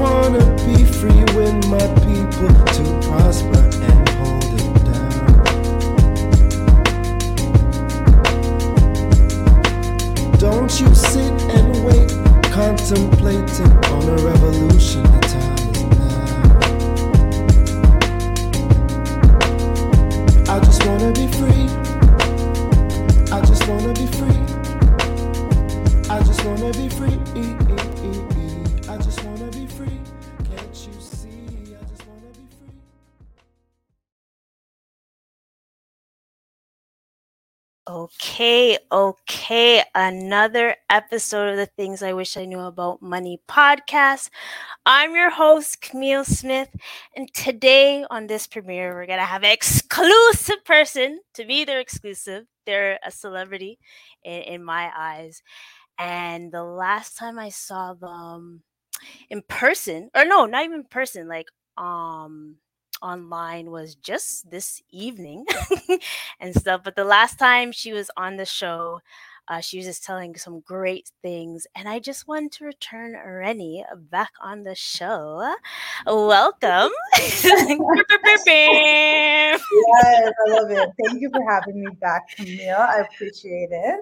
wanna be free when my people to prosper and hold it down. Don't you sit and wait, contemplating on a revolution. The time is now. I just wanna be free. I just wanna be free. I just wanna be free. Okay, okay. Another episode of the Things I Wish I Knew About Money podcast. I'm your host, Camille Smith, and today on this premiere, we're gonna have an exclusive person. To me, they're exclusive. They're a celebrity in, in my eyes. And the last time I saw them in person, or no, not even in person, like um online was just this evening and stuff. But the last time she was on the show, uh, she was just telling some great things. And I just wanted to return Reni back on the show. Welcome. Yes, I love it. Thank you for having me back, Camille. I appreciate it.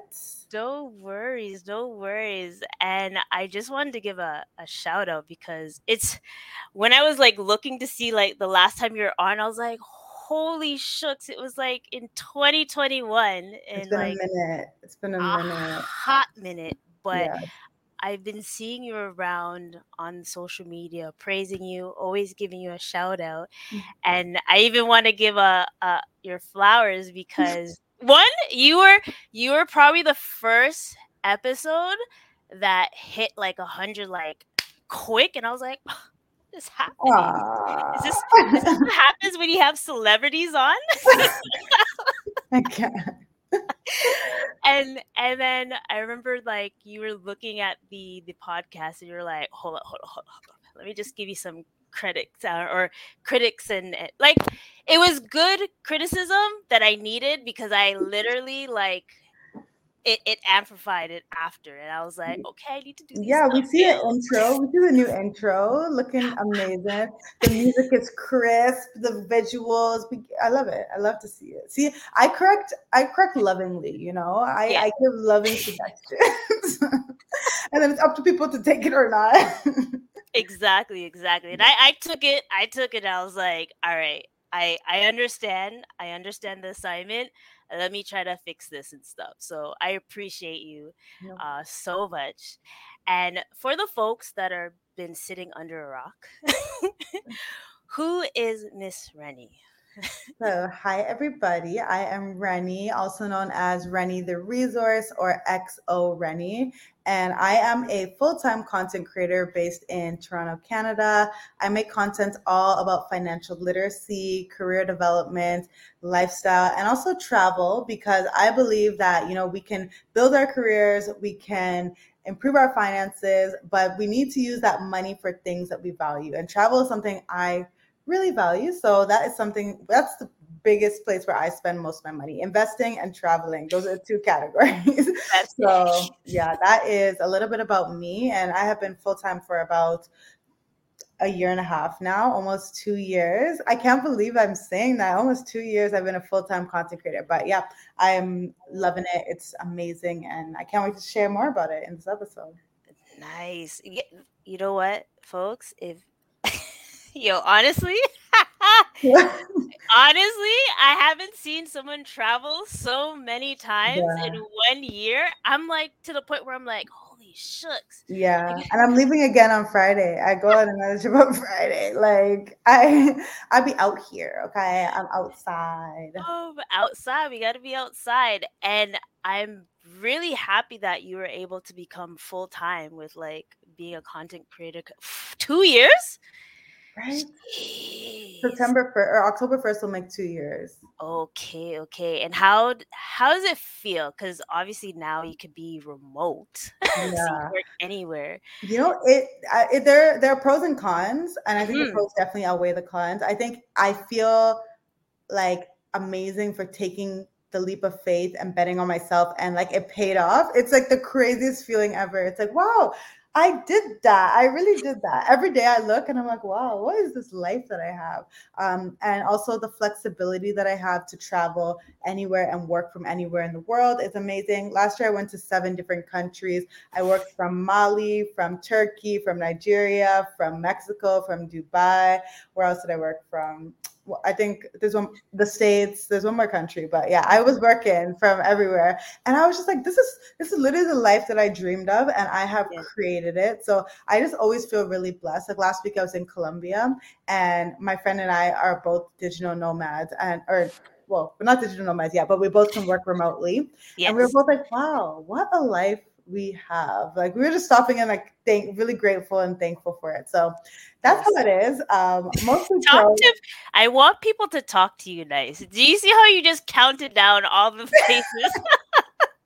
No worries, no worries. And I just wanted to give a, a shout out because it's when I was like looking to see like the last time you were on, I was like, holy shucks, it was like in 2021 It's been like a minute. It's been a a minute. hot minute. But Yeah. I've been seeing you around on social media, praising you, always giving you a shout out. Mhm. And I even want to give a, a your flowers because one, you were you were probably the first episode that hit like a hundred like quick, and I was like, "Oh, "What is happening? Is this is this what happens when you have celebrities on?" okay. and and then I remember like you were looking at the the podcast and you were like, hold on, hold on, hold on, hold on. Let me just give you some critics uh, or critics and and- like it was good criticism that I needed because I literally like it, it amplified it after and I was like, mm. okay, I need to do Yeah, we see an intro. We do the new intro, looking amazing. The music is crisp. The visuals, I love it. I love to see it. See, I correct. I correct lovingly. You know, I, Yeah. I give loving suggestions, and then it's up to people to take it or not. Exactly, exactly. And I, I took it, I took it, I was like, all right, I I understand. I understand the assignment. Let me try to fix this and stuff. So I appreciate you No. uh so much. And for the folks that are been sitting under a rock, who is Miss Reni? So, hi everybody. I am Reni, also known as Reni the Resource or XO Reni, and I am a full-time content creator based in Toronto, Canada. I make content all about financial literacy, career development, lifestyle, and also travel because I believe that, you know, we can build our careers, we can improve our finances, but we need to use that money for things that we value. And travel is something I really value. So that is something that's the biggest place where I spend most of my money. Investing and traveling. Those are the two categories. So yeah, that is a little bit about me. And I have been full-time for about a year and a half now, almost two years. I can't believe I'm saying that. Almost two years I've been a full-time content creator. But yeah, I'm loving it. It's amazing. And I can't wait to share more about it in this episode. nice. You know what, folks? If yo, honestly, Honestly, I haven't seen someone travel so many times in one year. I'm like to the point where I'm like, holy shucks. Yeah, and I'm leaving again on Friday. I go on another trip on Friday. Like I, I be out here. Okay, I'm outside. Oh, outside, we got to be outside. And I'm really happy that you were able to become full time with like being a content creator. Two years? Right? Jeez. September first or October first will make two years. Okay, okay. And how how does it feel? Because obviously now you could be remote, so Yeah. can work anywhere. You know, it, I, it there there are pros and cons, and I think the Mhm. pros definitely outweigh the cons. I think I feel like amazing for taking the leap of faith and betting on myself, and like it paid off. It's like the craziest feeling ever. It's like wow. I did that. I really did that. Every day I look and I'm like, wow, what is this life that I have? Um, and also the flexibility that I have to travel anywhere and work from anywhere in the world is amazing. Last year I went to seven different countries. I worked from Mali, from Turkey, from Nigeria, from Mexico, from Dubai. Where else did I work from? I think there's one the states. There's one more country, but yeah, I was working from everywhere, and I was just like, this is this is literally the life that I dreamed of, and I have created it. So I just always feel really blessed. Like last week, I was in Colombia, and my friend and I are both digital nomads, and or well, we're not digital nomads yet, but we both can work remotely, yes. and we were both like, wow, what a life we have. Like we were just stopping and like thank really grateful and thankful for it. So that's how it is. Um mostly talk to, I want people to talk to you nice. Do you see how you just counted down all the faces?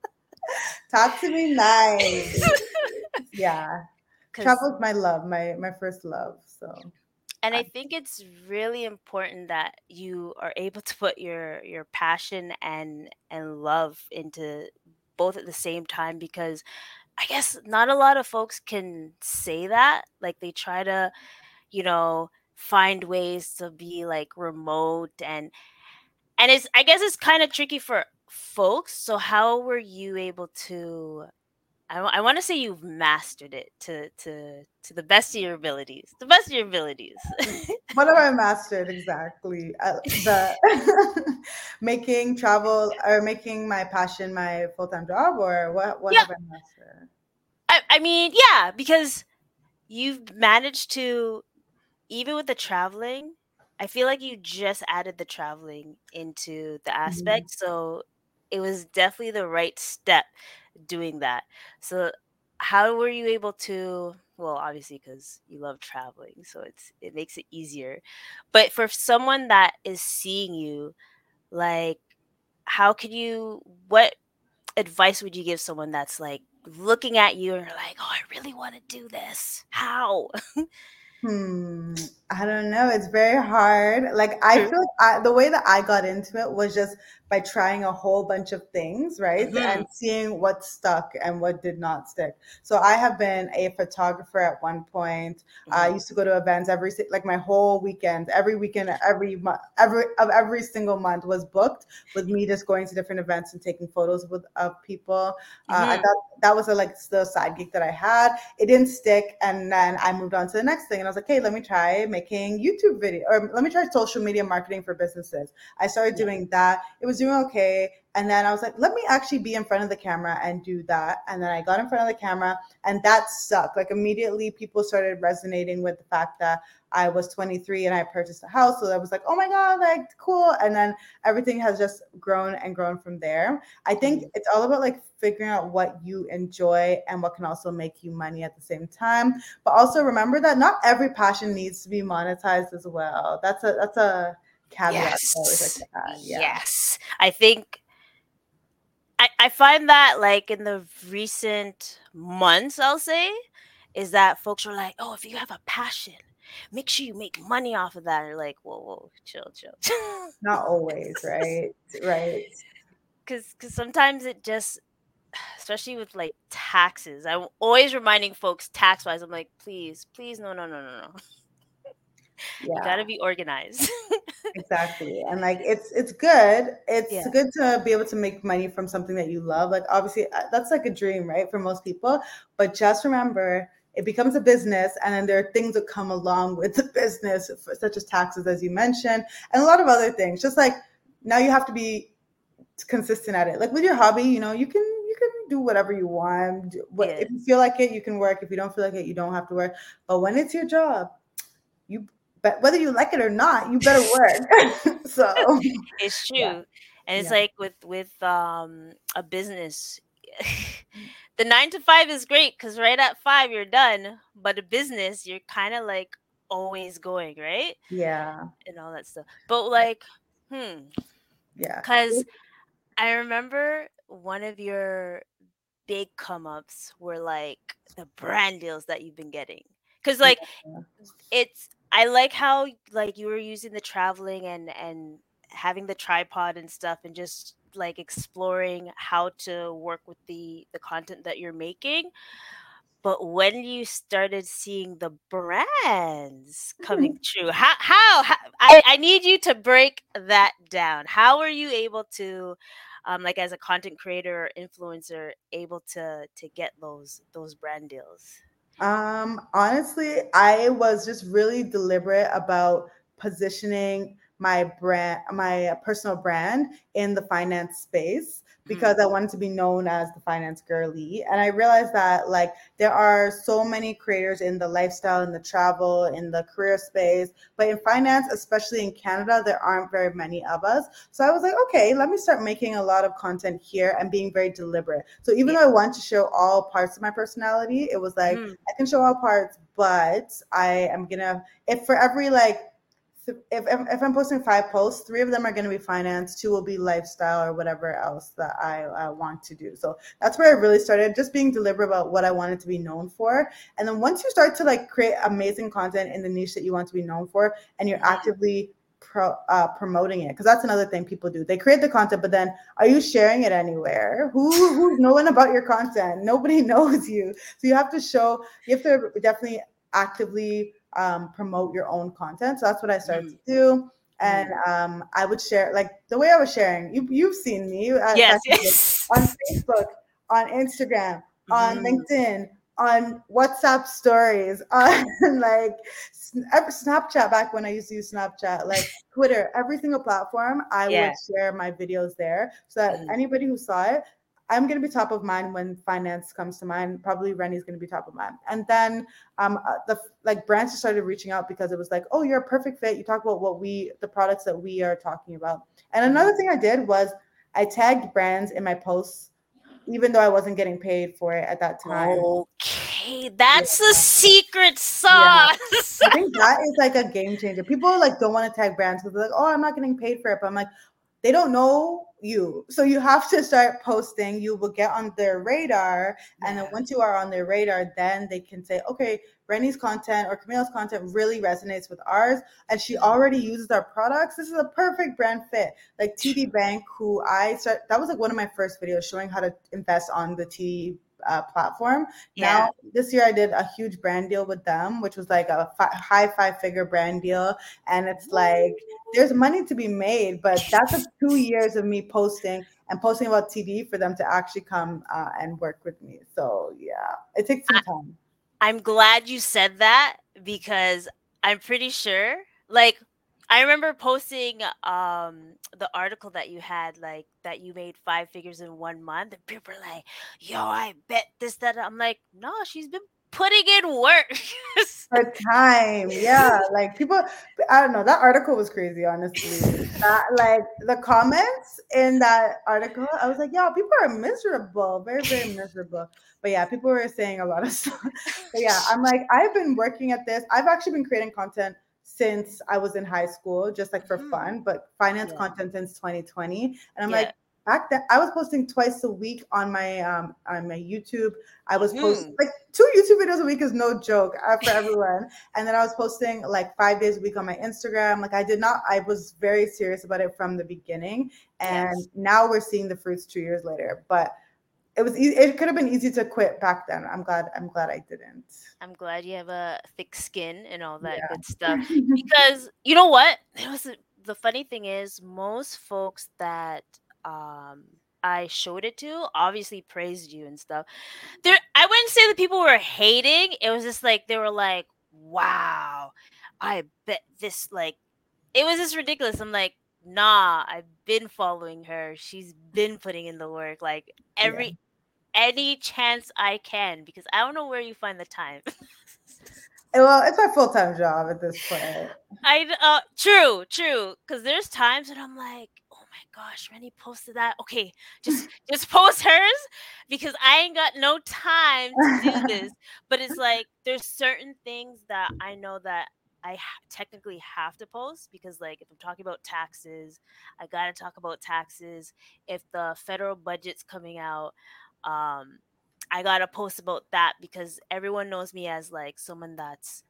talk to me nice. yeah. Travel's my love, my my first love. So and i think it's really important that you are able to put your your passion and and love into both at the same time because I guess not a lot of folks can say that. Like they try to, you know, find ways to be like remote and and it's I guess it's kind of tricky for folks. So how were you able to I, I want to say you've mastered it to to to the best of your abilities. The best of your abilities. what have I mastered exactly? Uh, the making travel or making my passion my full time job, or what? What yeah. have I mastered? I, I mean, yeah, because you've managed to, even with the traveling, I feel like you just added the traveling into the mm-hmm. aspect. Mm-hmm. So it was definitely the right step doing that. So how were you able to well obviously because you love traveling so it's it makes it easier but for someone that is seeing you like how could you what advice would you give someone that's like looking at you and like oh i really want to do this how Hmm. I don't know. It's very hard. Like I feel like I, the way that I got into it was just by trying a whole bunch of things, right? Mm-hmm. And seeing what stuck and what did not stick. So I have been a photographer at one point. Mm-hmm. I used to go to events every like my whole weekend, every weekend, every month, every of every single month was booked with me just going to different events and taking photos with of people. Mm-hmm. Uh, mm-hmm. thought that was a like the side gig that I had. It didn't stick, and then I moved on to the next thing, and I was like, hey, let me try making YouTube video or let me try social media marketing for businesses. I started doing that. It was doing okay. And then I was like, let me actually be in front of the camera and do that. And then I got in front of the camera and that sucked. Like immediately people started resonating with the fact that I was 23 and I purchased a house. So I was like, oh my God, like cool. And then everything has just grown and grown from there. I think mm-hmm. it's all about like figuring out what you enjoy and what can also make you money at the same time. But also remember that not every passion needs to be monetized as well. That's a that's a Yes. Like yeah. Yes. I think I, I find that like in the recent months, I'll say, is that folks are like, oh, if you have a passion, make sure you make money off of that. And you're like, whoa, whoa, chill, chill. Not always, right? right. Because because sometimes it just, especially with like taxes, I'm always reminding folks tax wise. I'm like, please, please, no, no, no, no, no. Yeah. You got to be organized. exactly. And like it's it's good. It's yeah. good to be able to make money from something that you love. Like obviously uh, that's like a dream, right? For most people, but just remember it becomes a business and then there are things that come along with the business such as taxes as you mentioned and a lot of other things just like now you have to be consistent at it like with your hobby you know you can you can do whatever you want yeah. if you feel like it you can work if you don't feel like it you don't have to work but when it's your job but whether you like it or not you better work so it's true yeah. and it's yeah. like with with um a business the nine to five is great because right at five you're done. But a business, you're kind of like always going, right? Yeah. And all that stuff. But like, hmm. Yeah. Because I remember one of your big come ups were like the brand deals that you've been getting. Cause like yeah. it's I like how like you were using the traveling and and having the tripod and stuff and just like exploring how to work with the the content that you're making but when you started seeing the brands coming true, how how, how I, I need you to break that down. How were you able to um, like as a content creator or influencer able to to get those those brand deals? Um, honestly, I was just really deliberate about positioning my brand, my personal brand in the finance space because I wanted to be known as the finance girly. And I realized that like there are so many creators in the lifestyle, in the travel, in the career space, but in finance, especially in Canada, there aren't very many of us. So I was like, okay, let me start making a lot of content here and being very deliberate. So even though I want to show all parts of my personality, it was like Mm. I can show all parts, but I am gonna if for every like if, if, I'm posting five posts, three of them are going to be finance, two will be lifestyle or whatever else that I, I want to do. So that's where I really started, just being deliberate about what I wanted to be known for. And then once you start to like create amazing content in the niche that you want to be known for, and you're actively pro, uh, promoting it, because that's another thing people do. They create the content, but then are you sharing it anywhere? Who who's knowing about your content? Nobody knows you. So you have to show. You have to definitely actively um, promote your own content. So that's what I started to do. And um, I would share like the way I was sharing. You you've seen me uh, Yes, yes. on Facebook, on Instagram, on Mhm. LinkedIn, on WhatsApp stories, on like Snapchat back when I used to use Snapchat, like Twitter, every single platform, I Yeah. would share my videos there so that Mhm. anybody who saw it, I'm gonna be top of mind when finance comes to mind. Probably Reni's gonna be top of mind, and then um uh, the like brands just started reaching out because it was like, oh, you're a perfect fit. You talk about what we the products that we are talking about. And another thing I did was I tagged brands in my posts, even though I wasn't getting paid for it at that time. Okay, that's the secret sauce. I think that is like a game changer. People like don't want to tag brands because they're like, oh, I'm not getting paid for it. But I'm like, they don't know you. So you have to start posting. You will get on their radar. And then once you are on their radar, then they can say, okay, Reni's content or Camille's content really resonates with ours. And she already uses our products. This is a perfect brand fit. Like TD Bank, who I start, that was like one of my first videos showing how to invest on the TD uh, platform. Yeah. Now, this year I did a huge brand deal with them, which was like a fi- high five figure brand deal. And it's like, there's money to be made, but that's took two years of me posting and posting about TD for them to actually come uh, and work with me. So, yeah, it takes some time. I'm glad you said that because I'm pretty sure like I remember posting um the article that you had like that you made five figures in one month and people were like, yo, I bet this, that I'm like, no, she's been putting in work. For time, yeah. Like people, I don't know. That article was crazy, honestly. That like the comments in that article, I was like, "Yo, people are miserable, very, very miserable. But yeah, people were saying a lot of stuff. But yeah, I'm like, I've been working at this. I've actually been creating content since I was in high school, just like for Mhm. fun, but finance Yeah. content since 2020. And I'm Yeah. like, back then I was posting twice a week on my um on my YouTube. I was posting Mhm. like two YouTube videos a week is no joke uh, for everyone. and then I was posting like five days a week on my Instagram. Like I did not, I was very serious about it from the beginning. And Yes. now we're seeing the fruits two years later. But it was ea- it could have been easy to quit back then. I'm glad I'm glad I didn't. I'm glad you have a thick skin and all that Yeah. good stuff. because you know what it was the funny thing is most folks that um i showed it to obviously praised you and stuff there i wouldn't say that people were hating it was just like they were like wow i bet this like it was just ridiculous i'm like nah i've been following her she's been putting in the work like every any chance i can because i don't know where you find the time well, it's my full-time job at this point. I uh true, true. Cause there's times when I'm like, oh my gosh, Reni posted that. Okay, just just post hers because I ain't got no time to do this. But it's like there's certain things that I know that I ha- technically have to post because like if I'm talking about taxes, I gotta talk about taxes. If the federal budget's coming out, um, I gotta post about that because everyone knows me as like someone that's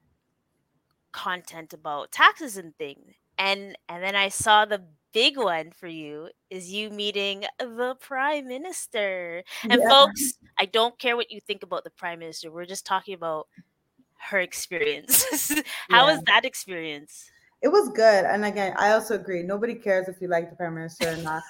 content about taxes and things. And and then I saw the big one for you is you meeting the prime minister. And Yeah. folks, I don't care what you think about the prime minister. We're just talking about her experience. How Yeah. was that experience? It was good. And again, I also agree. Nobody cares if you like the prime minister or not.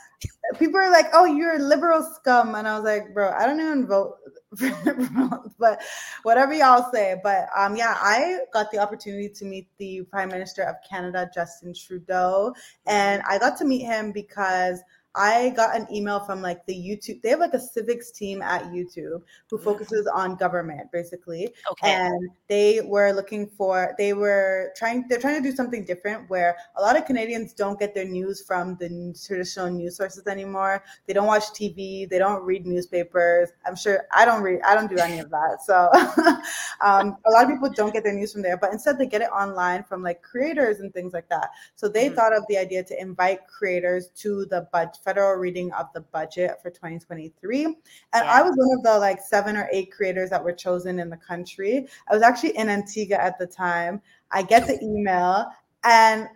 People are like, oh, you're a liberal scum. And I was like, bro, I don't even vote for liberals, but whatever y'all say. But um, yeah, I got the opportunity to meet the Prime Minister of Canada, Justin Trudeau. And I got to meet him because I got an email from like the YouTube. They have like a civics team at YouTube who focuses on government basically Okay. and they were looking for they were trying they're trying to do something different where a lot of canadians don't get their news from the traditional news sources anymore they don't watch tv they don't read newspapers i'm sure i don't read i don't do any of that so um, a lot of people don't get their news from there but instead they get it online from like creators and things like that so they Mhm. thought of the idea to invite creators to the bud- federal reading of the budget for 2023 and Yeah. I was one of the like seven or eight creators that were chosen in the country. I was actually in Antigua at the time. I get the email and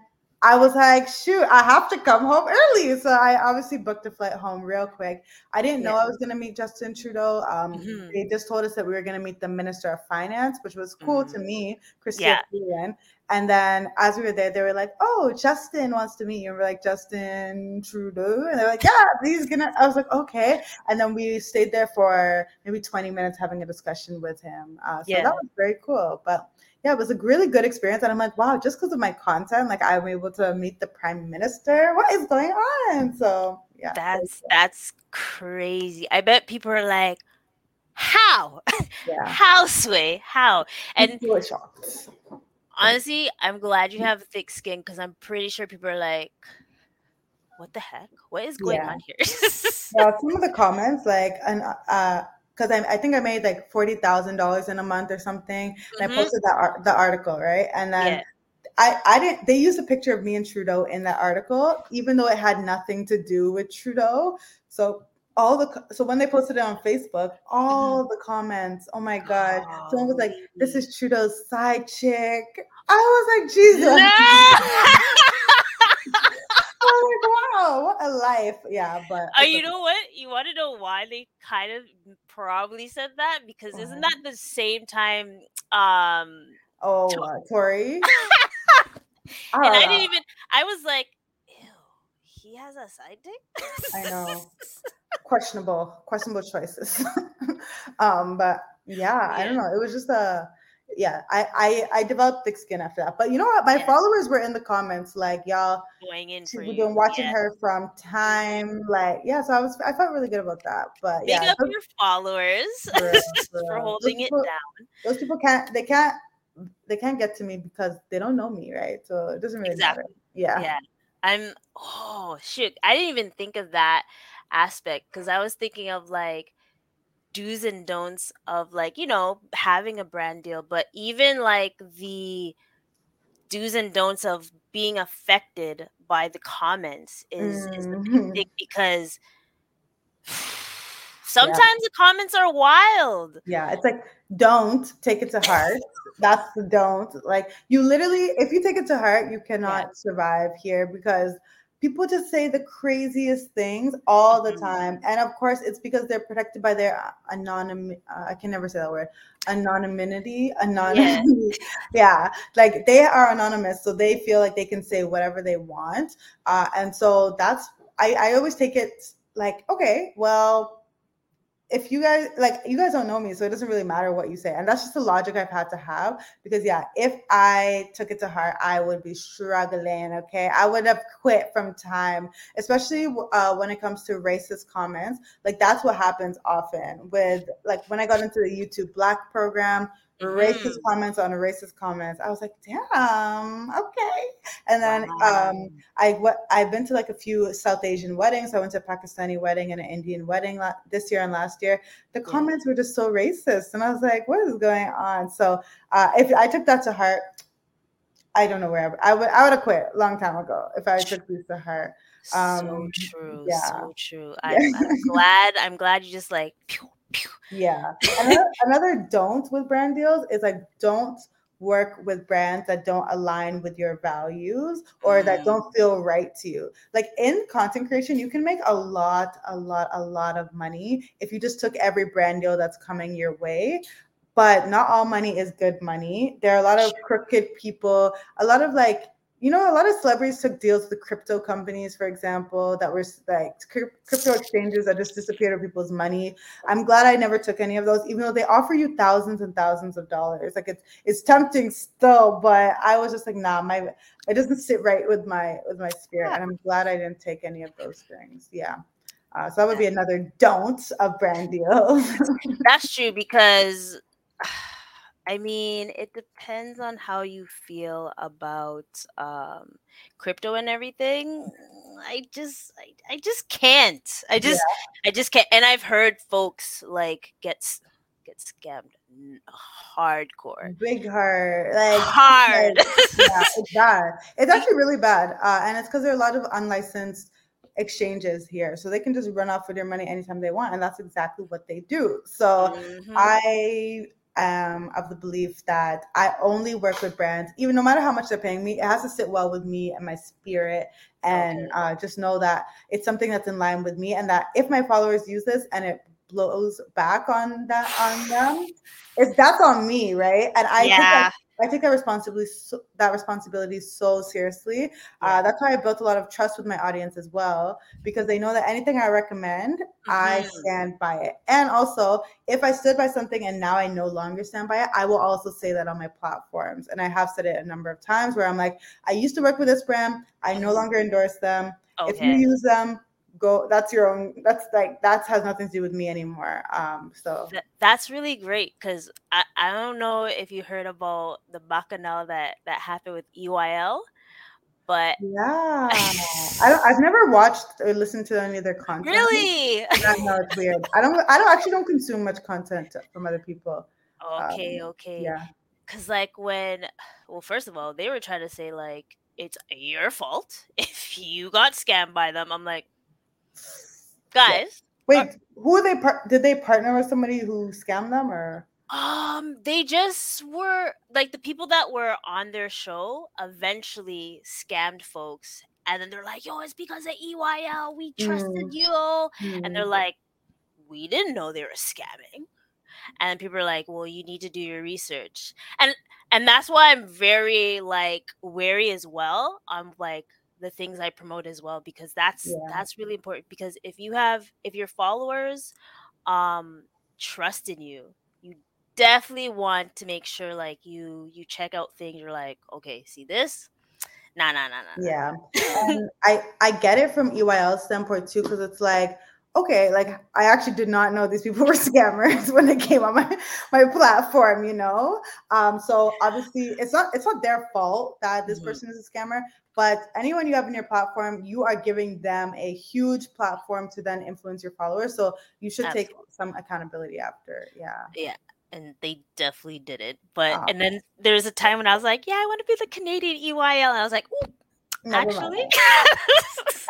I was like, shoot, I have to come home early. So I obviously booked a flight home real quick. I didn't know Yeah. I was going to meet Justin Trudeau. Um, Mhm. They just told us that we were going to meet the Minister of Finance, which was cool to me, Christia Yeah. And then as we were there, they were like, "Oh, Justin wants to meet you." And we're like, "Justin Trudeau," and they're like, "Yeah, he's gonna." I was like, "Okay." And then we stayed there for maybe 20 minutes having a discussion with him. Uh, so Yeah. that was very cool. But yeah, it was a really good experience. And I'm like, wow, just because of my content, like I'm able to meet the prime minister. What is going on? So yeah, That's that's crazy. I bet people are like, how? yeah. How sway? How? And honestly, I'm glad you have thick skin because I'm pretty sure people are like, what the heck? What is going Yeah. on here? Yeah, some of the comments, like, and uh, because I, I think I made like forty thousand dollars in a month or something, and Mhm. I posted that ar- the article, right? And then Yeah. I, I didn't. They used a picture of me and Trudeau in that article, even though it had nothing to do with Trudeau. So all the so when they posted it on Facebook, all the comments, oh my god, someone was like, "This is Trudeau's side chick." I was like, Jesus. I was like, wow, what a life. Yeah, but Oh, you know what? You want to know why they kind of probably said that? Because isn't that the same time? Um, Oh, To- uh, Tori. and I Ah, didn't even. I was like, ew, he has a side dick. I know. questionable, questionable choices. um, but yeah, I don't know. It was just a yeah. I I I developed thick skin after that. But you know what? My Yeah. followers were in the comments like, y'all, Going in for you. been watching yeah. her from time. Like, yeah. So I was I felt really good about that. But Big yeah, up those, your followers for for for holding it down. those people can't they can't they can't get to me because they don't know me, right? So it doesn't really matter. Yeah. Yeah. I'm oh shoot. I didn't even think of that aspect because I was thinking of like do's and don'ts of like, you know, having a brand deal, but even like the do's and don'ts of being affected by the comments is, is a big mm. because sometimes the comments are wild. Yeah, it's like don't take it to heart. That's the don't. Like you literally, if you take it to heart, you cannot survive here because people just say the craziest things all the Mhm. time. And of course, it's because they're protected by their anonym. Uh, I can never say that word. Anonymity. Anonymity. Yeah. like they are anonymous, so they feel like they can say whatever they want. Uh, and so that's I, I always take it like okay, well if you guys like you guys don't know me so it doesn't really matter what you say. And that's just the logic i've had to have because yeah if i took it to heart i would be struggling okay? I would have quit from time especially uh, when it comes to racist comments. Like that's what happens often with like when i got into the youtube black program racist Mhm. comments on racist comments i was like damn okay and then Wow. um I what I've been to like a few South Asian weddings. I went to a Pakistani wedding and an Indian wedding la- this year and last year. The Yeah. comments were just so racist, and I was like, "What is going on?" So uh, if I took that to heart, I don't know where I, would. I would have quit a long time ago if I took these to heart. so Um, true. yeah. So true. I'm, I'm glad. I'm glad you just like pew. Yeah. Another, another don't with brand deals is like don't work with brands that don't align with your values or that mm-hmm. don't feel right to you. Like in content creation, you can make a lot, a lot, a lot of money if you just took every brand deal that's coming your way. But not all money is good money. There are a lot of crooked people, a lot of like you know, a lot of celebrities took deals with crypto companies, for example, that were like crypto exchanges that just disappeared people's money. I'm glad I never took any of those, even though they offer you thousands and thousands of dollars. Like it's it's tempting still, but I was just like, nah, my it doesn't sit right with my with my spirit, and I'm glad I didn't take any of those things. Yeah. Uh, so that would be another don't of brand deals. That's true because I mean, it depends on how you feel about um, crypto and everything. I just, I, I just can't. I just, yeah. I just can't. And I've heard folks like get get scammed hardcore, big hard, like hard. Yeah, it's bad. It's actually really bad, uh, and it's because there are a lot of unlicensed exchanges here so they can just run off with your money anytime they want and that's exactly what they do so mm-hmm. i um, of the belief that I only work with brands, even no matter how much they're paying me, it has to sit well with me and my spirit. And okay. uh, just know that it's something that's in line with me, and that if my followers use this and it blows back on that on them, it's that's on me, right? And I yeah. I take that responsibility so, that responsibility so seriously. Uh, that's why I built a lot of trust with my audience as well, because they know that anything I recommend, mm-hmm. I stand by it. And also, if I stood by something and now I no longer stand by it, I will also say that on my platforms. And I have said it a number of times where I'm like, I used to work with this brand, I no mm-hmm. longer endorse them. Okay. If you use them, go that's your own that's like that has nothing to do with me anymore um so. That's really great because I, I don't know if you heard about the bacchanal that that happened with eyl but yeah. I don't i've never watched or listened to any of their content. Really? I know it's weird. I don't i don't actually don't consume much content from other people. Okay um, okay. yeah. Because like when well first of all they were trying to say like it's your fault if you got scammed by them. I'm like guys. Wait, are, who are they? Par- did they partner with somebody who scammed them, or? Um, they just were like the people that were on their show eventually scammed folks, and then they're like, "Yo, it's because of EYL. We trusted mm. you," mm. and they're mm. like, "We didn't know they were scamming." And people are like, "Well, you need to do your research," and and that's why I'm very like wary as well. I'm like, the things I promote as well because that's yeah. that's really important because if you have if your followers um trust in you you definitely want to make sure like you you check out things you're like okay see this nah nah nah nah yeah I I get it from EYL standpoint too because it's like okay, like I actually did not know these people were scammers when they came on my my platform, you know. Um, so obviously it's not it's not their fault that this mm-hmm. person is a scammer, but anyone you have in your platform, you are giving them a huge platform to then influence your followers. So you should Absolutely. take some accountability after. Yeah. Yeah. And they definitely did it. But oh. and then there's a time when I was like, yeah, I want to be the Canadian EYL. And I was like, Ooh, Actually,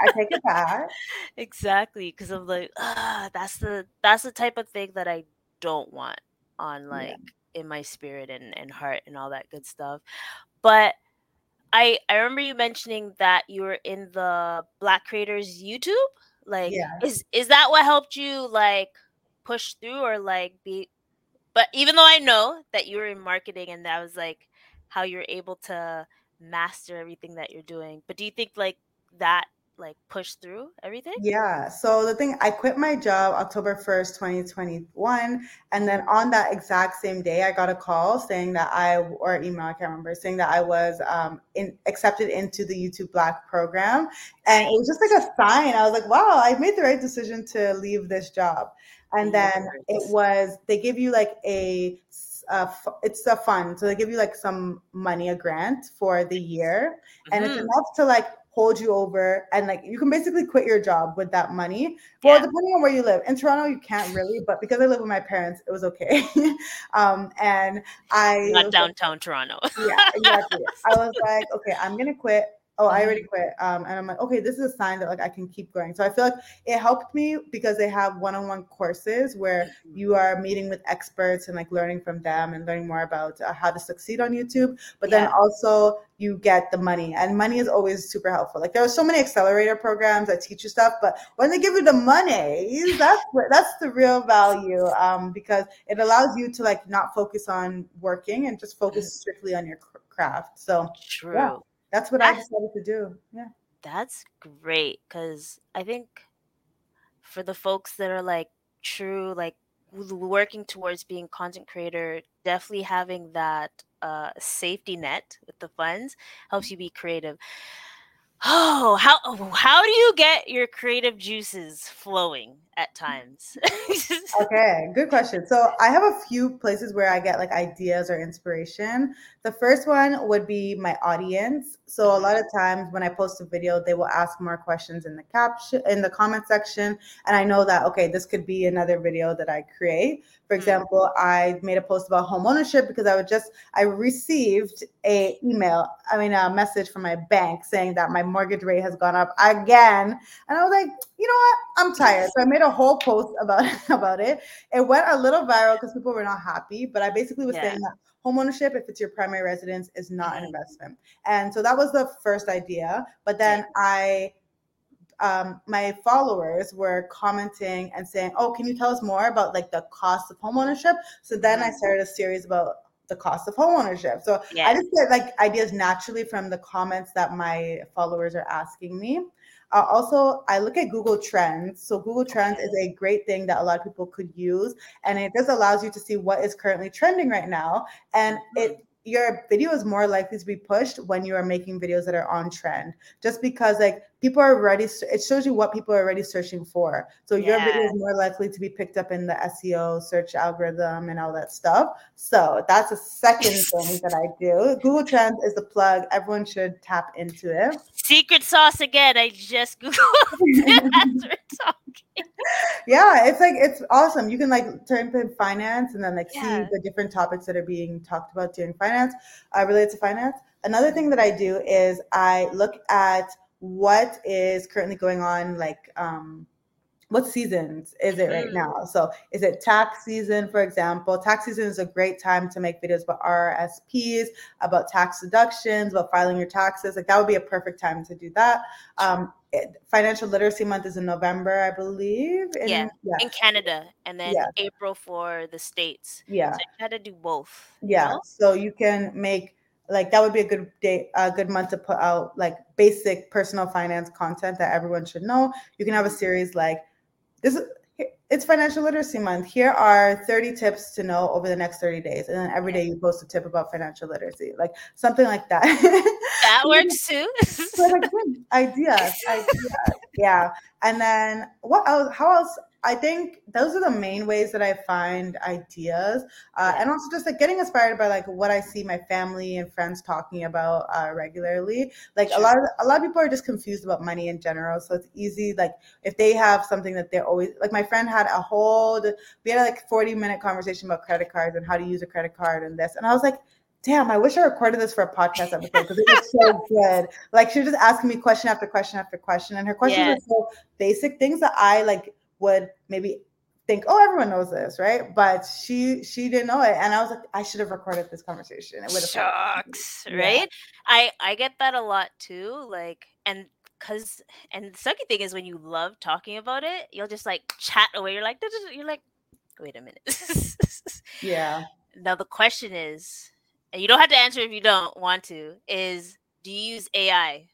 I take it back. Exactly, because I'm like, ah, that's the that's the type of thing that I don't want on like yeah. in my spirit and, and heart and all that good stuff. But I I remember you mentioning that you were in the Black Creators YouTube. Like, yeah. is is that what helped you like push through or like be? But even though I know that you were in marketing and that was like how you're able to master everything that you're doing. But do you think like that like push through everything? Yeah. So the thing, I quit my job October 1st, 2021. And then on that exact same day, I got a call saying that I, or email, I can't remember, saying that I was um, in, accepted into the YouTube Black program. And it was just like a sign. I was like, wow, I made the right decision to leave this job. And then it was, they give you like a uh, it's a fund, so they give you like some money, a grant for the year, and mm-hmm. it's enough to like hold you over and like you can basically quit your job with that money. Well, depending on where you live. In Toronto, you can't really, but because I live with my parents, it was okay. um, and I not downtown like, Toronto. yeah, exactly. I was like, okay, I'm gonna quit oh i already quit. Um, and i'm like okay this is a sign that like i can keep going so i feel like it helped me because they have one-on-one courses where Mhm. you are meeting with experts and like learning from them and learning more about uh, how to succeed on youtube. But then also you get the money and money is always super helpful. Like there are so many accelerator programs that teach you stuff but when they give you the money that's that's the real value um, because it allows you to like not focus on working and just focus strictly on your craft. So True. That's what i That's- decided to do yeah That's great because I think for the folks that are like true, like working towards being content creator, definitely having that uh, safety net with the funds helps you be creative. Oh, how how do you get your creative juices flowing at times? Okay, good question. So I have a few places where I get like ideas or inspiration. The first one would be my audience. So a lot of times when I post a video, they will ask more questions in the caption in the comment section, and I know that okay, this could be another video that I create. For Mm. example, I made a post about home ownership because I would just I received a email, I mean a message from my bank saying that my mortgage rate has gone up again, and I was like, you know what? I'm tired. So I made a whole post about about it. It went a little viral because people were not happy, but I basically was Yeah. saying that homeownership, if it's your primary residence, is not an Mhm. investment. And so that was the first idea. But then I um, my followers were commenting and saying, "Oh, can you tell us more about like the cost of homeownership?" So then I Mhm. started a series about the cost of homeownership. So I just get like ideas naturally from the comments that my followers are asking me. Uh, also, I look at Google Trends. So Google Trends is a great thing that a lot of people could use, and it just allows you to see what is currently trending right now. And it your video is more likely to be pushed when you are making videos that are on trend, just because like people are already. It shows you what people are already searching for. So your video is more likely to be picked up in the SEO search algorithm and all that stuff. So that's a second thing that I do. Google Trends is the plug. Everyone should tap into it. Secret sauce again. I just googled as we're talking. Yeah, it's like it's awesome. You can like turn in finance and then like see the different topics that are being talked about during finance, uh, related to finance. Another thing that I do is I look at what is currently going on, like um, what seasons is it right Mm. now? So is it tax season, for example? Tax season is a great time to make videos about RRSPs, about tax deductions, about filing your taxes. Like that would be a perfect time to do that. Um, it, financial literacy month is in November, I believe. In, Yeah. yeah, In Canada, and then Yeah. April for the states. yeah. So I try to do both. you Yeah, know? so you can make like that would be a good day, a good month to put out like basic personal finance content that everyone should know. You can have a series like this. is It's financial literacy month. Here are 30 tips to know over the next 30 days, and then every day you post a tip about financial literacy, like something like that. That works too. Like good ideas, ideas. Yeah. And then what else? How else? I think those are the main ways that I find ideas, uh, and also just like getting inspired by like what I see my family and friends talking about uh, regularly. Like a lot of a lot of people are just confused about money in general, so it's easy. Like if they have something that they're always like, my friend had a whole we had like forty minute conversation about credit cards and how to use a credit card and this, and I was like damn, I wish I recorded this for a podcast episode because it was so good. Like she was just asking me question after question after question, and her questions Yeah. are so basic things that I like would maybe think, oh, everyone knows this, right? But she she didn't know it, and I was like, I should have recorded this conversation. It would have. Shucks, Yeah. right? I I get that a lot too. Like, and cause, and the sucky thing is when you love talking about it, you'll just like chat away. You're like, you're like, wait a minute. Yeah. now the question is, and you don't have to answer if you don't want to. Is do you use AI?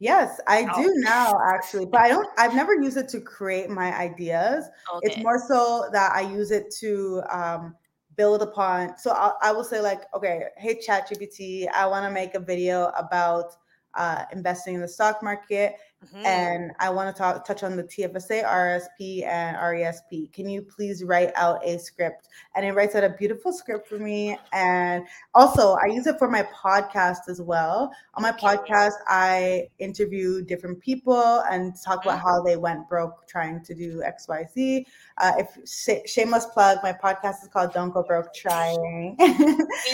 Yes, I Oh. do now actually, but I don't. I've never used it to create my ideas. It's more so that I use it to um, build upon. So I, I will say like, okay, hey ChatGPT, I want to make a video about uh, investing in the stock market. Mhm. and I want to talk touch on the TFSA, RSP, and RESP. Can you please write out a script? And it writes out a beautiful script for me. And also, I use it for my podcast as well. On my podcast, I interview different people and talk about how they went broke trying to do X, Y, Z. Uh, if sh- shameless plug, my podcast is called "Don't Go Broke Trying." we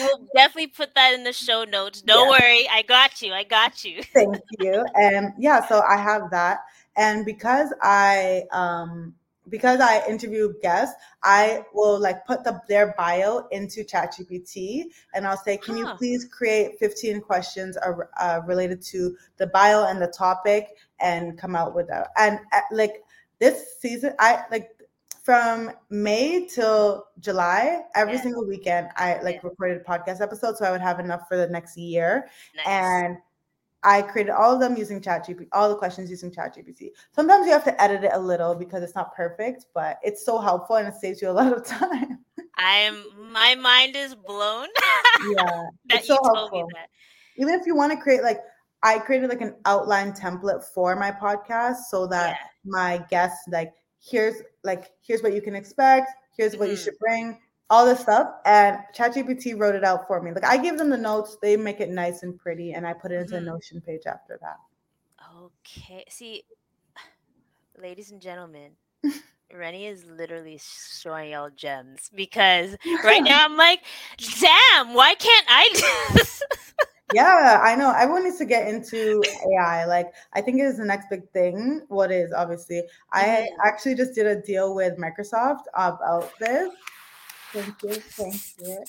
will definitely put that in the show notes. Don't Yeah. worry, I got you. I got you. Thank you. And yeah, so I have that. And because I um because I interview guests, I will like put the their bio into ChatGPT and I'll say, can you please create 15 questions ar- uh, related to the bio and the topic and come out with that. And uh, like this season, I like from May till July, every Yeah. single weekend, I like recorded podcast episodes, so I would have enough for the next year Nice. and I created all of them using ChatGPT, all the questions using ChatGPT. Sometimes you have to edit it a little because it's not perfect, but it's so helpful and it saves you a lot of time. I am. My mind is blown yeah, it's so helpful. Even if you want to create like, I created like an outline template for my podcast so that Yeah. my guests like, here's like, here's what you can expect, here's what you Mhm. should bring, all this stuff. And ChatGPT wrote it out for me. Like I give them the notes, they make it nice and pretty, and I put it into Mhm. a Notion page after that. Okay. See, ladies and gentlemen, Reni is literally showing y'all gems because right now I'm like, damn, why can't I do this? Yeah, I know. Everyone needs to get into AI. Like, I think it is the next big thing. What is obviously, I Mhm. actually just did a deal with Microsoft about this. Thank you, thank you.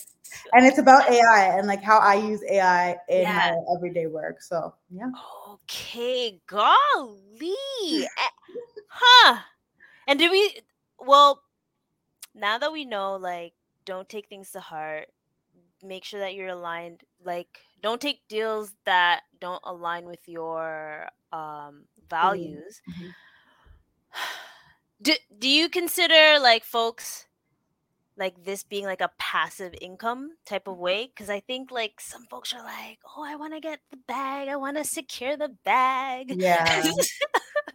And it's about AI and like how I use AI in Yeah. my everyday work. So yeah, Okay, golly. Eh, Huh. And do we well now that we know like don't take things to heart, make sure that you're aligned like don't take deals that don't align with your um values. Mhm. Do do you consider like folks like this being like a passive income type of way because i think like some folks are like oh i want to get the bag i want to secure the bag yeah.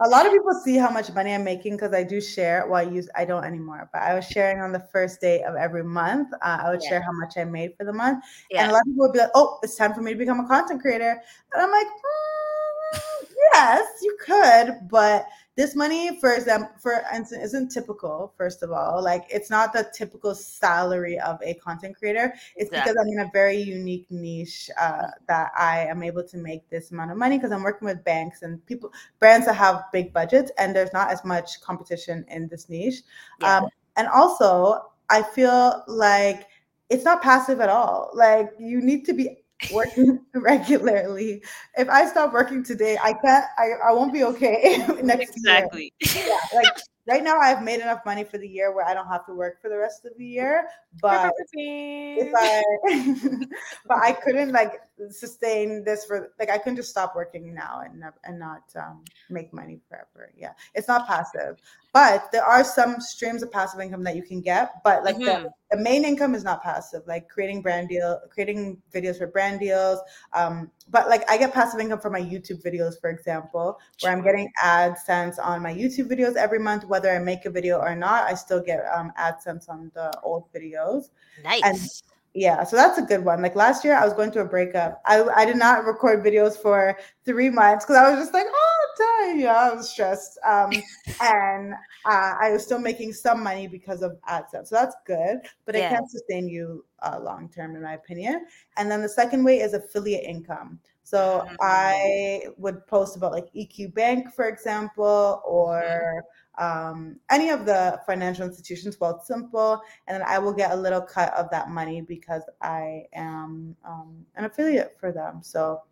A lot of people see how much money I'm making because I do share. Well, I use I don't anymore, but I was sharing on the first day of every month. Uh, I would Yeah. share how much I made for the month. And a lot of people would be like, "Oh, it's time for me to become a content creator," and I'm like, "Mm, "Yes, you could, but this money, for example, for instance, isn't typical. First of all, like it's not the typical salary of a content creator. It's because I'm in a very unique niche uh, that I am able to make this amount of money because I'm working with banks and people, brands that have big budgets, and there's not as much competition in this niche. yeah Um, and also, I feel like it's not passive at all. Like you need to be working regularly. If I stop working today, I can't. I, I won't be okay next year. exactly Yeah, like right now, I've made enough money for the year where I don't have to work for the rest of the year. But if I, but I couldn't like sustain this for like I couldn't just stop working now and and not um, make money forever. Yeah, it's not passive, but there are some streams of passive income that you can get. But like the, Mhm. the main income is not passive. Like creating brand deal, creating videos for brand deals. Um, but like I get passive income from my YouTube videos, for example, where I'm getting AdSense on my YouTube videos every month, whether I make a video or not. I still get um, AdSense on the old videos. nice Yeah, so that's a good one. Like last year, I was going through a breakup. I, I did not record videos for three months because I was just like, oh, dang. Yeah, I was stressed. Um, and uh, I was still making some money because of AdSense. So that's good, but Yeah. it can't sustain you uh, long term, in my opinion. And then the second way is affiliate income. So Mm. I would post about like EQ Bank, for example, or um, any of the financial institutions, Wealthsimple, and then I will get a little cut of that money because I am um, an affiliate for them. So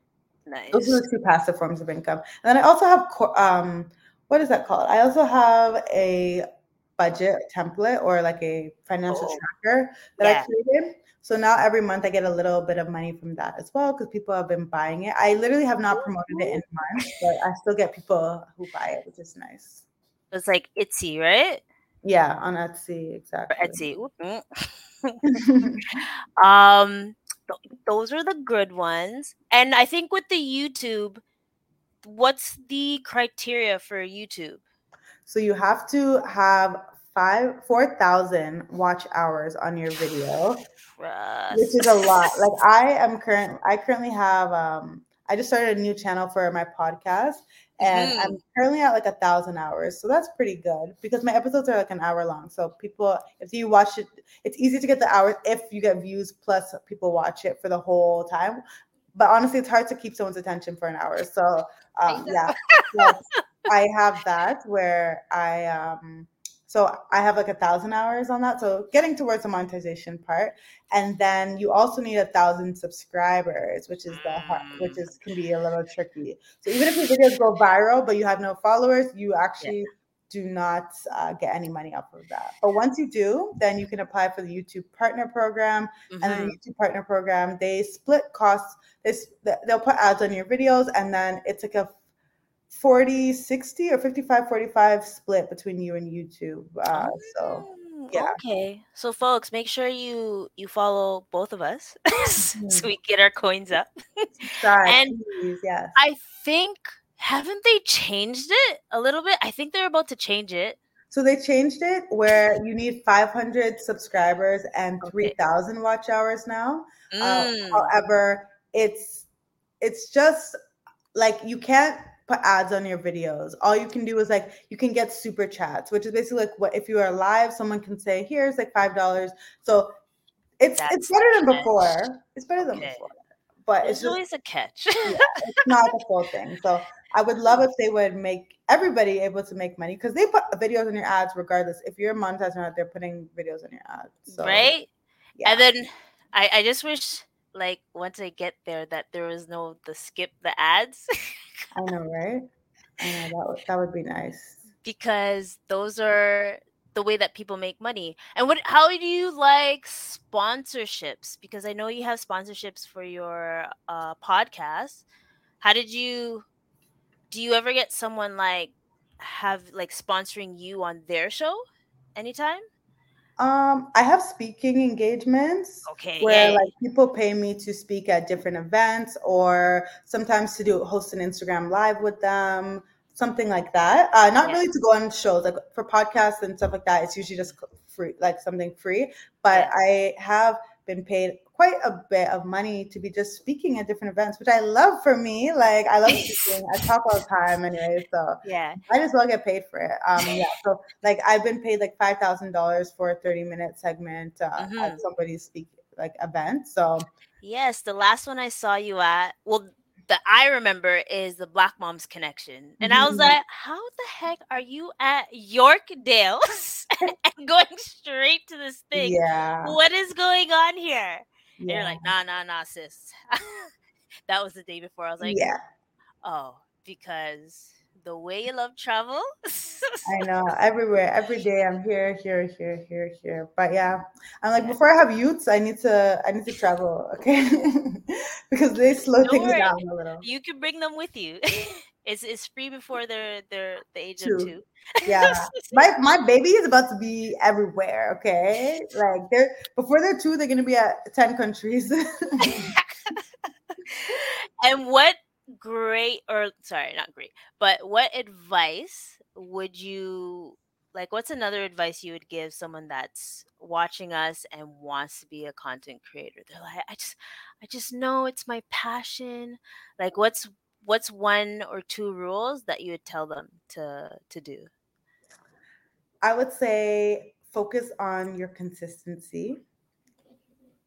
nice those are the two passive forms of income. And then I also have um, what is that called? I also have a budget template or like a financial Oh. tracker that Yeah. I created. So now every month I get a little bit of money from that as well because people have been buying it. I literally have not promoted it in months, but I still get people who buy it, which is nice. It's like Etsy, right Yeah, on Etsy, or exactly. etsy Oop, mm. um th- those are the good ones and i think with the youtube what's the criteria for YouTube? So you have to have five four thousand watch hours on your video, which is a lot. Like I am current. I currently have. um I just started a new channel for my podcast, and Mhm. I'm currently at like a thousand hours. So that's pretty good because my episodes are like an hour long. So people, if you watch it, it's easy to get the hours if you get views plus people watch it for the whole time. But honestly, it's hard to keep someone's attention for an hour. So um, yeah, yes, I have that where I um so I have like a thousand hours on that. So getting towards the monetization part, and then you also need a thousand subscribers, which is the hard, which is can be a little tricky. So even if your videos go viral, but you have no followers, you actually do not uh, get any money off of that. But once you do, then you can apply for the YouTube Partner Program. And then Mhm. the YouTube Partner Program, they split costs. They, they'll put ads on your videos, and then it's like a 40 60 or 55 45 split between you and YouTube. Uh, so Mm, yeah. Okay. So folks, make sure you you follow both of us Mhm. so we get our coins up. try, And please, yes. I think haven't they changed it a little bit? I think they're about to change it. So they changed it where you need 500 subscribers and Okay. 3,000 watch hours now. Uh, Mm, however, it's it's just like you can't put ads on your videos. All you can do is like you can get super chats, which is basically like what if you are live, someone can say, "Here's like five dollars." So it's That's it's better than before. It's better than Okay. before, but There's it's just always a catch. yeah, it's not the full thing. So I would love if they would make everybody able to make money because they put videos on your ads regardless. If you're monetized or not, they're putting videos on your ads. So right? yeah. And then I, I just wish like once I get there that there was no the skip the ads I know, right? I know that would, that would be nice. because those are the way that people make money. And what how do you like sponsorships? Because I know you have sponsorships for your uh podcast. How did you do you ever get someone like have like sponsoring you on their show anytime? Um, I have speaking engagements Okay. where yeah, like people pay me to speak at different events or sometimes to do host an Instagram live with them, something like that. Uh, not Yeah. really to go on shows like for podcasts and stuff like that. It's usually just free, like something free. But I have been paid quite a bit of money to be just speaking at different events, which I love for me. Like I love speaking. I talk all the time anyway, so yeah. I just well get paid for it. Um, yeah. So like I've been paid like five thousand dollars for a thirty minute segment uh, Mhm. at somebody's speak like event. So Yes, the last one I saw you at, well, that I remember is the Black Moms Connection. And I was Mhm. like, how the heck are you at Yorkdale and going straight to this thing? yeah, What is going on here? Yeah, you're like, nah, nah, nah, sis. that was the day before. I was like, yeah. oh, because the way you love travel. I know everywhere, every day. I'm here, here, here, here, here. But yeah, I'm like Yeah. before I have youths, I need to, I need to travel, okay, because they slow Don't things worry. down a little. you can bring them with you. It's it's free before they're they're the age Two. of two. Yeah, my my baby is about to be everywhere. Okay, like they're before they're two, they're gonna be at ten countries. and what great or sorry not great but what advice would you like what's another advice you would give someone that's watching us and wants to be a content creator they're like i just i just know it's my passion like what's what's one or two rules that you would tell them to to do I would say focus on your consistency.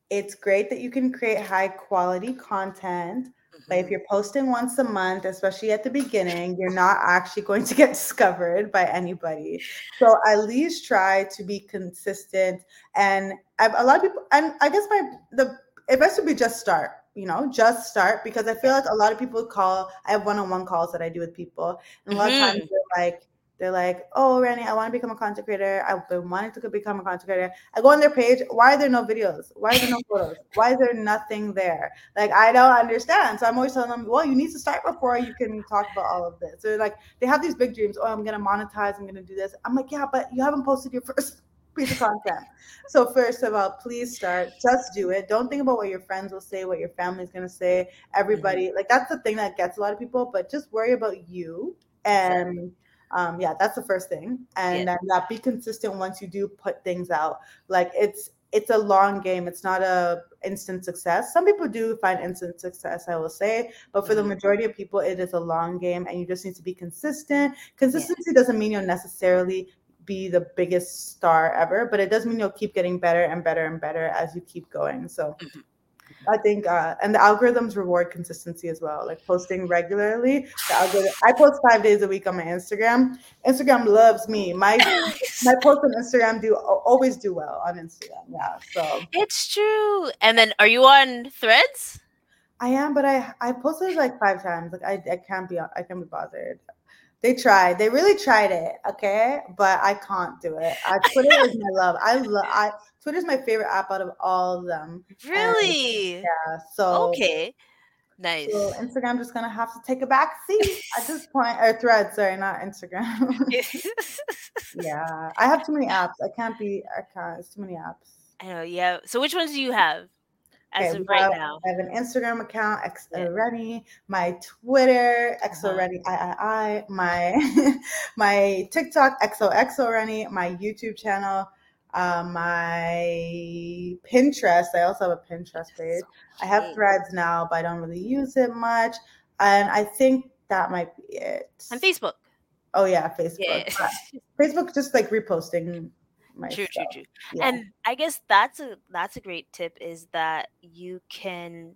It's great that you can create high quality content, but if Mhm. you're posting once a month, especially at the beginning, you're not actually going to get discovered by anybody. So at least try to be consistent. And I've, a lot of people, and I guess my the advice would be just start. You know, just start because I feel like a lot of people call. I have one-on-one calls that I do with people, and a lot of times Mhm. they're like, they're like, "Oh, Randy, I want to become a content creator. I've been wanting to become a content creator." I go on their page. Why are there no videos? Why are there no photos? Why is there nothing there? Like I don't understand. So I'm always telling them, "Well, you need to start before you can talk about all of this." So they're like they have these big dreams. Oh, I'm gonna monetize. I'm gonna do this. I'm like, yeah, but you haven't posted your first piece of content. So first of all, please start. Just do it. Don't think about what your friends will say, what your family's gonna say. Everybody, like that's the thing that gets a lot of people. But just worry about you and. Um, yeah, that's the first thing, and Yeah. then that be consistent once you do put things out. Like it's it's a long game. It's not a instant success. Some people do find instant success, I will say, but for the Mhm. majority of people, it is a long game, and you just need to be consistent. Consistency doesn't mean you'll necessarily be the biggest star ever, but it does mean you'll keep getting better and better and better as you keep going. So. Mhm. I think, uh, and the algorithms reward consistency as well. Like posting regularly, the algorithm. I post five days a week on my Instagram. Instagram loves me. My my posts on Instagram do always do well on Instagram. Yeah, so It's true. And then are you on threads? I am, but I I posted like five times. Like I I can't be I can't be bothered. They tried. They really tried it. Okay, but I can't do it. Uh, Twitter is my love. I love. I Twitter's my favorite app out of all of them. Really? Yeah. So Okay. Nice. So Instagram just gonna have to take a back seat at this point, or Thread, sorry, not Instagram. yeah, I have too many apps. I can't be. I can't. It's too many apps. I know, yeah. So which ones do you have as Okay, of right now? I have an Instagram account, XO Yeah. Reni, my Twitter, XO Uh-huh. Reni III, my my TikTok, XOXO Reni, my YouTube channel, uh, my Pinterest. I also have a Pinterest page. I have threads now, but I don't really use it much. And I think that might be it. And Facebook. Oh yeah, Facebook. Yeah. Facebook just like reposting true, true, true. Yeah. And I guess that's a that's a great tip is that you can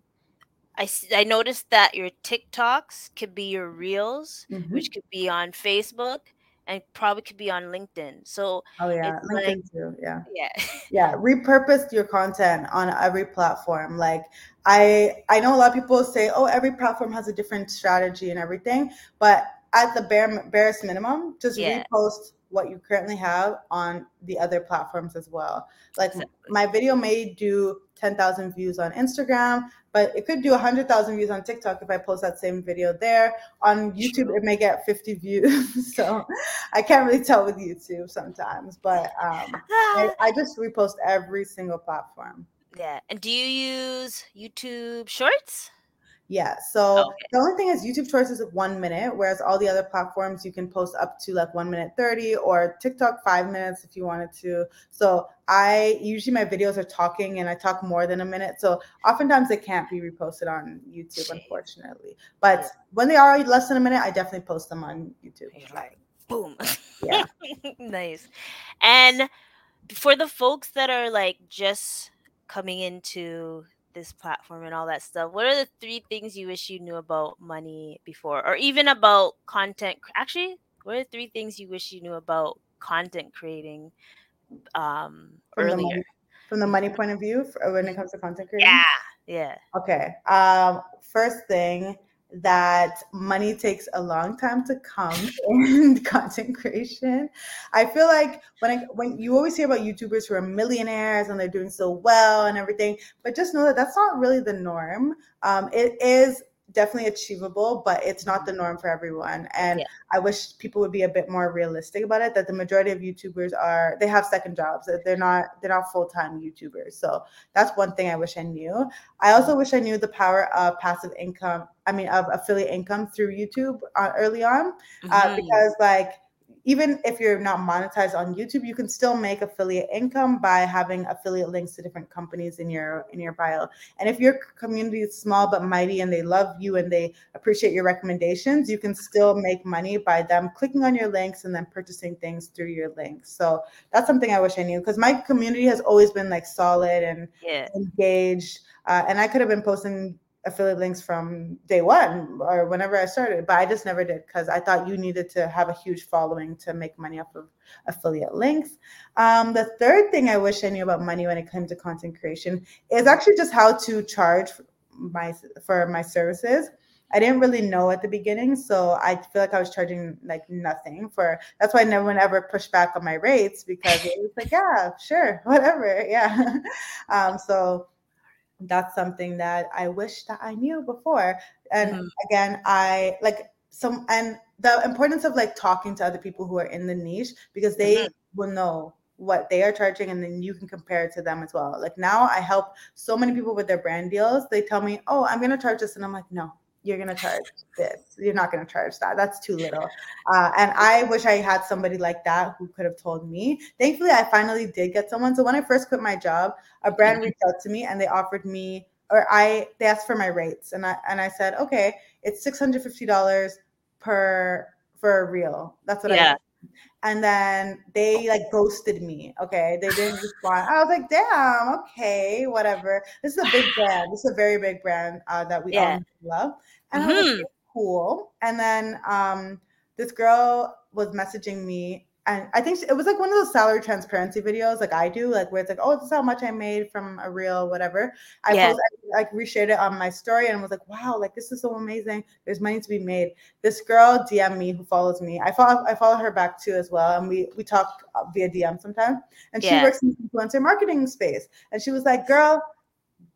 I, I noticed that your TikToks could be your reels, Mhm. which could be on Facebook and probably could be on LinkedIn. So oh yeah, LinkedIn like- too. Yeah. yeah. yeah repurpose your content on every platform like i i know a lot of people say oh every platform has a different strategy and everything but at the bare barest minimum just Yeah. repost what you currently have on the other platforms as well like Exactly. my video may do 10,000 views on Instagram, but it could do 100,000 views on TikTok if I post that same video there. On YouTube, it may get 50 views. so I can't really tell with YouTube sometimes, but um, I, I just repost every single platform. yeah. And do you use YouTube Shorts? Yeah. So Okay. the only thing is YouTube Shorts is one minute, whereas all the other platforms you can post up to like one minute 30 or TikTok five minutes if you wanted to. So I usually my videos are talking and I talk more than a minute. So oftentimes they can't be reposted on YouTube, unfortunately. But when they are less than a minute, I definitely post them on YouTube. You're like, boom. Yeah. nice. And for the folks that are like just coming into this platform and all that stuff, what are the three things you wish you knew about money before, or even about content? Actually, what are the three things you wish you knew about content creating um, From the, earlier? money, from the money point of view for, when it comes to content creation. Yeah, yeah. Okay. Um, first thing that money takes a long time to come in content creation. I feel like when I when you always hear about YouTubers who are millionaires and they're doing so well and everything, but just know that that's not really the norm. Um, it is definitely achievable, but it's not the norm for everyone. And Yeah. I wish people would be a bit more realistic about it. That the majority of YouTubers are they have second jobs. that They're not they're not full time YouTubers. So that's one thing I wish I knew. I also wish I knew the power of passive income. I mean, of affiliate income through YouTube uh, early on, uh, Mhm. because like even if you're not monetized on YouTube, you can still make affiliate income by having affiliate links to different companies in your in your bio. And if your community is small but mighty and they love you and they appreciate your recommendations, you can still make money by them clicking on your links and then purchasing things through your links. So that's something I wish I knew because my community has always been like solid and yeah, engaged. Uh, and I could have been posting affiliate links from day one or whenever I started, but I just never did because I thought you needed to have a huge following to make money off of affiliate links. Um, the third thing I wish I knew about money when it comes to content creation is actually just how to charge my for my services. I didn't really know at the beginning, so I feel like I was charging like nothing for. That's why no one ever pushed back on my rates because it was like, yeah, sure, whatever, yeah. Um, so that's something that I wish that I knew before. And Mhm. again, I like some and the importance of like talking to other people who are in the niche because they Mhm. will know what they are charging and then you can compare it to them as well. Like now I help so many people with their brand deals. They tell me, "Oh, I'm going to charge this." And I'm like, "No, you're going to charge this. You're not going to charge that. That's too little." Uh, and I wish I had somebody like that who could have told me. Thankfully, I finally did get someone. So when I first quit my job, a brand reached out to me and they offered me or I they asked for my rates and I and I said, "Okay, it's $650 per for a reel." That's what I Yeah. and then they like ghosted me. Okay, they didn't respond. I was like, damn, okay, whatever. This is a big brand. This is a very big brand uh, that we Yeah. all love. And I was like, cool. And then um, this girl was messaging me. And I think she- it was like one of those salary transparency videos, like I do, like where it's like, oh, this is how much I made from a reel, whatever. I Yeah. post, I, like reshared it on my story and was like, wow, like this is so amazing. There's money to be made this girl DM me who follows me. I follow I follow her back too as well, and we we talk uh, via DM sometimes. And she works in the influencer marketing space, and she was like, "Girl,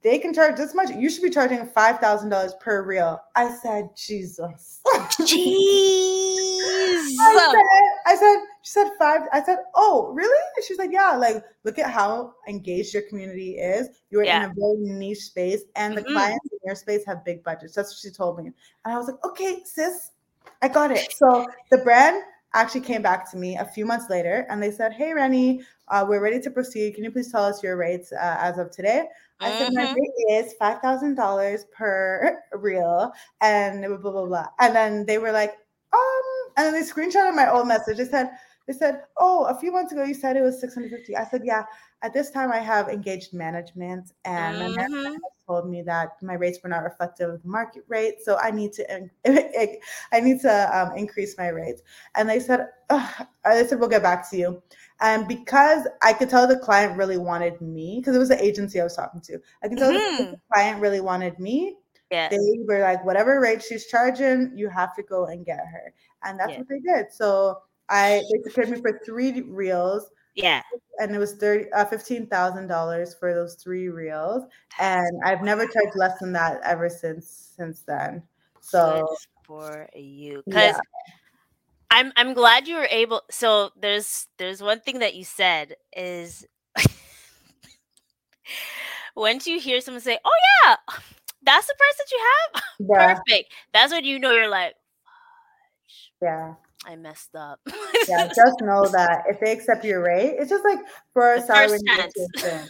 they can charge this much. You should be charging five thousand dollars per reel." I said, "Jesus." Jeez. I said, I said, she said five. I said, oh, really? And she's like, yeah, like, look at how engaged your community is. You're Yeah. in a very niche space, and the Mhm. clients in your space have big budgets. That's what she told me. And I was like, okay, sis, I got it. So the brand actually came back to me a few months later and they said, hey, Reni, uh, we're ready to proceed. Can you please tell us your rates uh, as of today? I said, my Mhm. rate is $5,000 per reel and blah, blah, blah, blah. And then they were like, um, and then they screenshotted my old message. They said, they said, oh, a few months ago you said it was 650. I said, yeah, at this time I have engaged management and my management told me that my rates were not reflective of the market rate. So I need to, I need to um, increase my rates. And they said, Ugh. they said, we'll get back to you. And because I could tell the client really wanted me, because it was the agency I was talking to, I could tell the Mhm. client really wanted me. Yeah. They were like, whatever rate she's charging, you have to go and get her. And that's Yeah. what they did. So I they secured me for three reels Yeah. and it was thirty uh, fifteen thousand dollars for those three reels. And I've never charged less than that ever since since then. So Good for you. Because yeah. I'm I'm glad you were able so there's there's one thing that you said is once you hear someone say, Oh yeah, that's the price that you have? Yeah, Perfect. That's when you know you're like, "Fudge, yeah, I messed up. yeah. Just know that if they accept your rate, it's just like for The salary negotiation.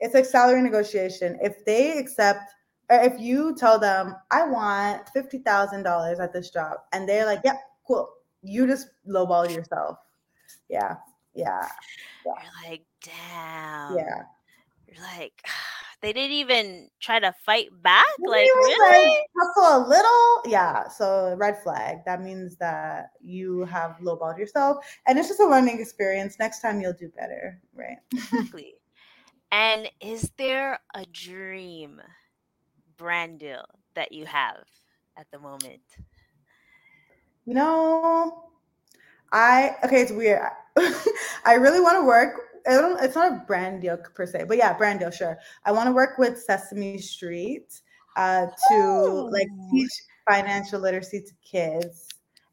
It's like salary negotiation. If they accept, or if you tell them, I want fifty thousand dollars at this job, and they're like, "Yep, cool," you just lowball yourself. Yeah, yeah, You're like, damn. yeah. You're like, they didn't even try to fight back. Maybe Like, really? like hustle a little. Yeah. So red flag. That means that you have lowballed yourself. And it's just a learning experience. Next time you'll do better. Right. Exactly. And is there a dream brand deal that you have at the moment? You know, I okay, it's weird. I really want to work. I don't it's not a brand deal per se, but yeah, brand deal, sure. I want to work with Sesame Street uh to like teach financial literacy to kids.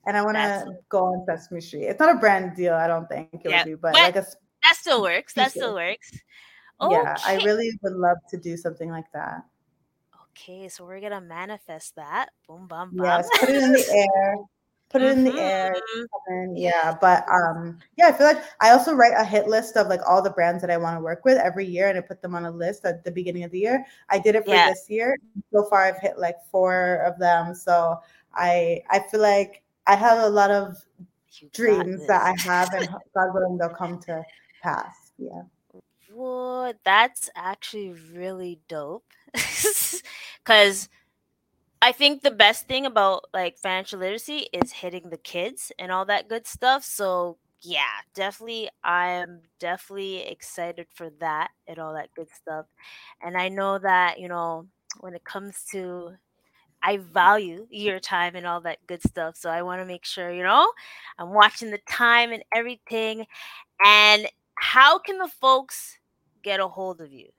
And I want to go on Sesame Street. It's not a brand deal, I don't think it Yeah, would be, but but- like a That still works. That still works. Yeah, I really would love to do something like that. Okay, so we're gonna manifest that. Boom, bam, bam. Yes, put it in the air. Put it in the air. Mhm. Yeah, but um, yeah, I feel like I also write a hit list of like all the brands that I want to work with every year, and I put them on a list at the beginning of the year. I did it for Yeah. this year. So far, I've hit like four of them. So I I feel like I have a lot of You dreams that I have, and God willing, they'll come to pass. Yeah. Well, that's actually really dope. Because I think the best thing about like financial literacy is hitting the kids and all that good stuff. So, yeah, definitely, I am definitely excited for that and all that good stuff. And I know that, you know, when it comes to, I value your time and all that good stuff. So I want to make sure, you know, I'm watching the time and everything. And how can the folks get a hold of you?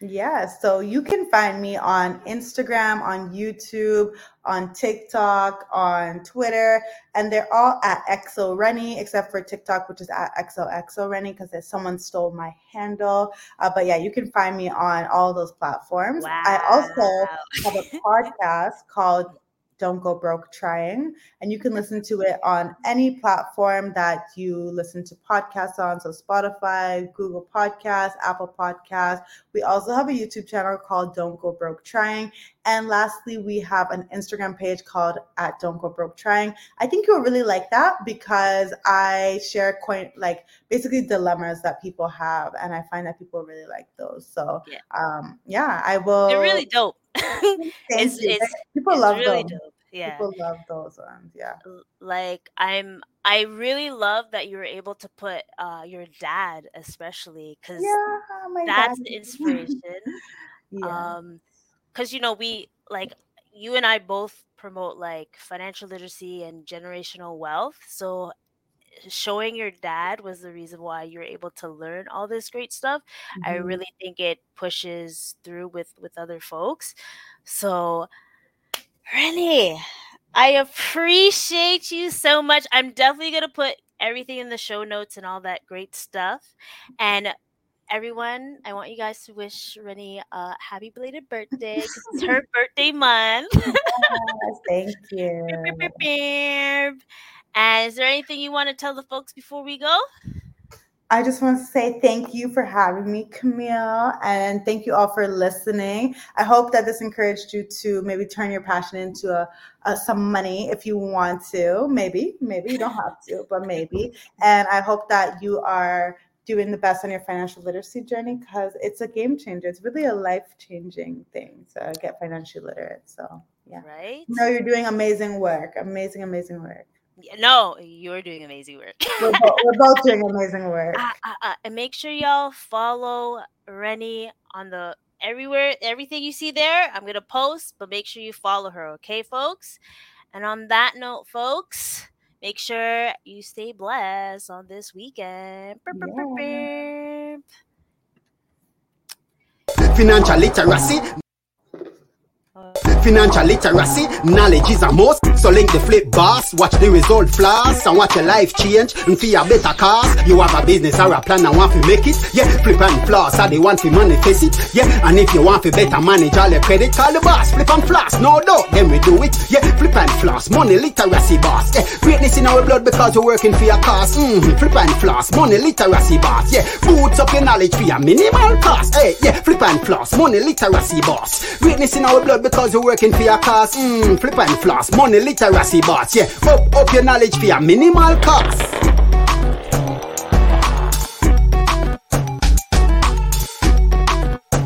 Yeah, so you can find me on Instagram, on YouTube, on TikTok, on Twitter, and they're all at XO Reni, except for TikTok, which is at XOXO Reni, because someone stole my handle. Uh, but yeah, you can find me on all those platforms. Wow. I also have a podcast called don't Go Broke Trying. And you can listen to it on any platform that you listen to podcasts on. So Spotify, Google Podcasts, Apple Podcasts. We also have a YouTube channel called Don't Go Broke Trying. And lastly, we have an Instagram page called at Don't Go Broke Trying. I think you'll really like that because I share quite like basically dilemmas that people have, and I find that people really like those. So Yeah. um yeah, I will They're really dope. It's, it's, people it's love really them. dope. Yeah. People love those ones. Yeah. Like i'm i really love that you were able to put uh your dad especially because Yeah. That's dad. the inspiration yeah. um because you know we like you and i both promote like financial literacy and generational wealth so showing your dad was the reason why you're able to learn all this great stuff i Mhm. really think it pushes through with with other folks so Reni i appreciate you so much. I'm definitely going to put everything in the show notes and all that great stuff. And everyone i want you guys to wish Reni a happy belated birthday it's her birthday month. Yes, thank you. And is there anything you want to tell the folks before we go I just want to say thank you for having me, Camille, and thank you all for listening. I hope that this encouraged you to maybe turn your passion into a, a some money if you want to. Maybe, maybe you don't have to, but maybe. And I hope that you are doing the best on your financial literacy journey because it's a game changer. It's really a life changing thing to get financially literate. So yeah, right no, you're doing amazing work. Amazing, amazing work. Yeah, no you're doing amazing work We're, bo- we're both doing amazing work. uh, uh, uh, and make sure y'all follow Reni on the everywhere everything you see there i'm gonna post but make sure you follow her okay folks and on that note folks make sure you stay blessed on this weekend Burp, burp, burp, Yeah. burp. Financial literacy, Uh, financial literacy, knowledge is a must. So link the flip boss, watch the result flash, and watch your life change and feel a better cause. You have a business or a plan and want to make it. Yeah, flip and floss, are the want to manifest it. Yeah, and if you want to better manage all your credit, call the boss. Flip and floss, no doubt, then we do it. Yeah, flip and floss, money literacy boss. Yeah, greatness in our blood because we're working for your cause. Mm, flip and floss, money literacy boss. Yeah, boots up your knowledge for your minimal cost. Hey, yeah, flip and floss, money literacy boss. Greatness in our blood because we're working for your cause. Mm, flip and floss, money literacy boss. Yeah, up up your knowledge for your minimal cost.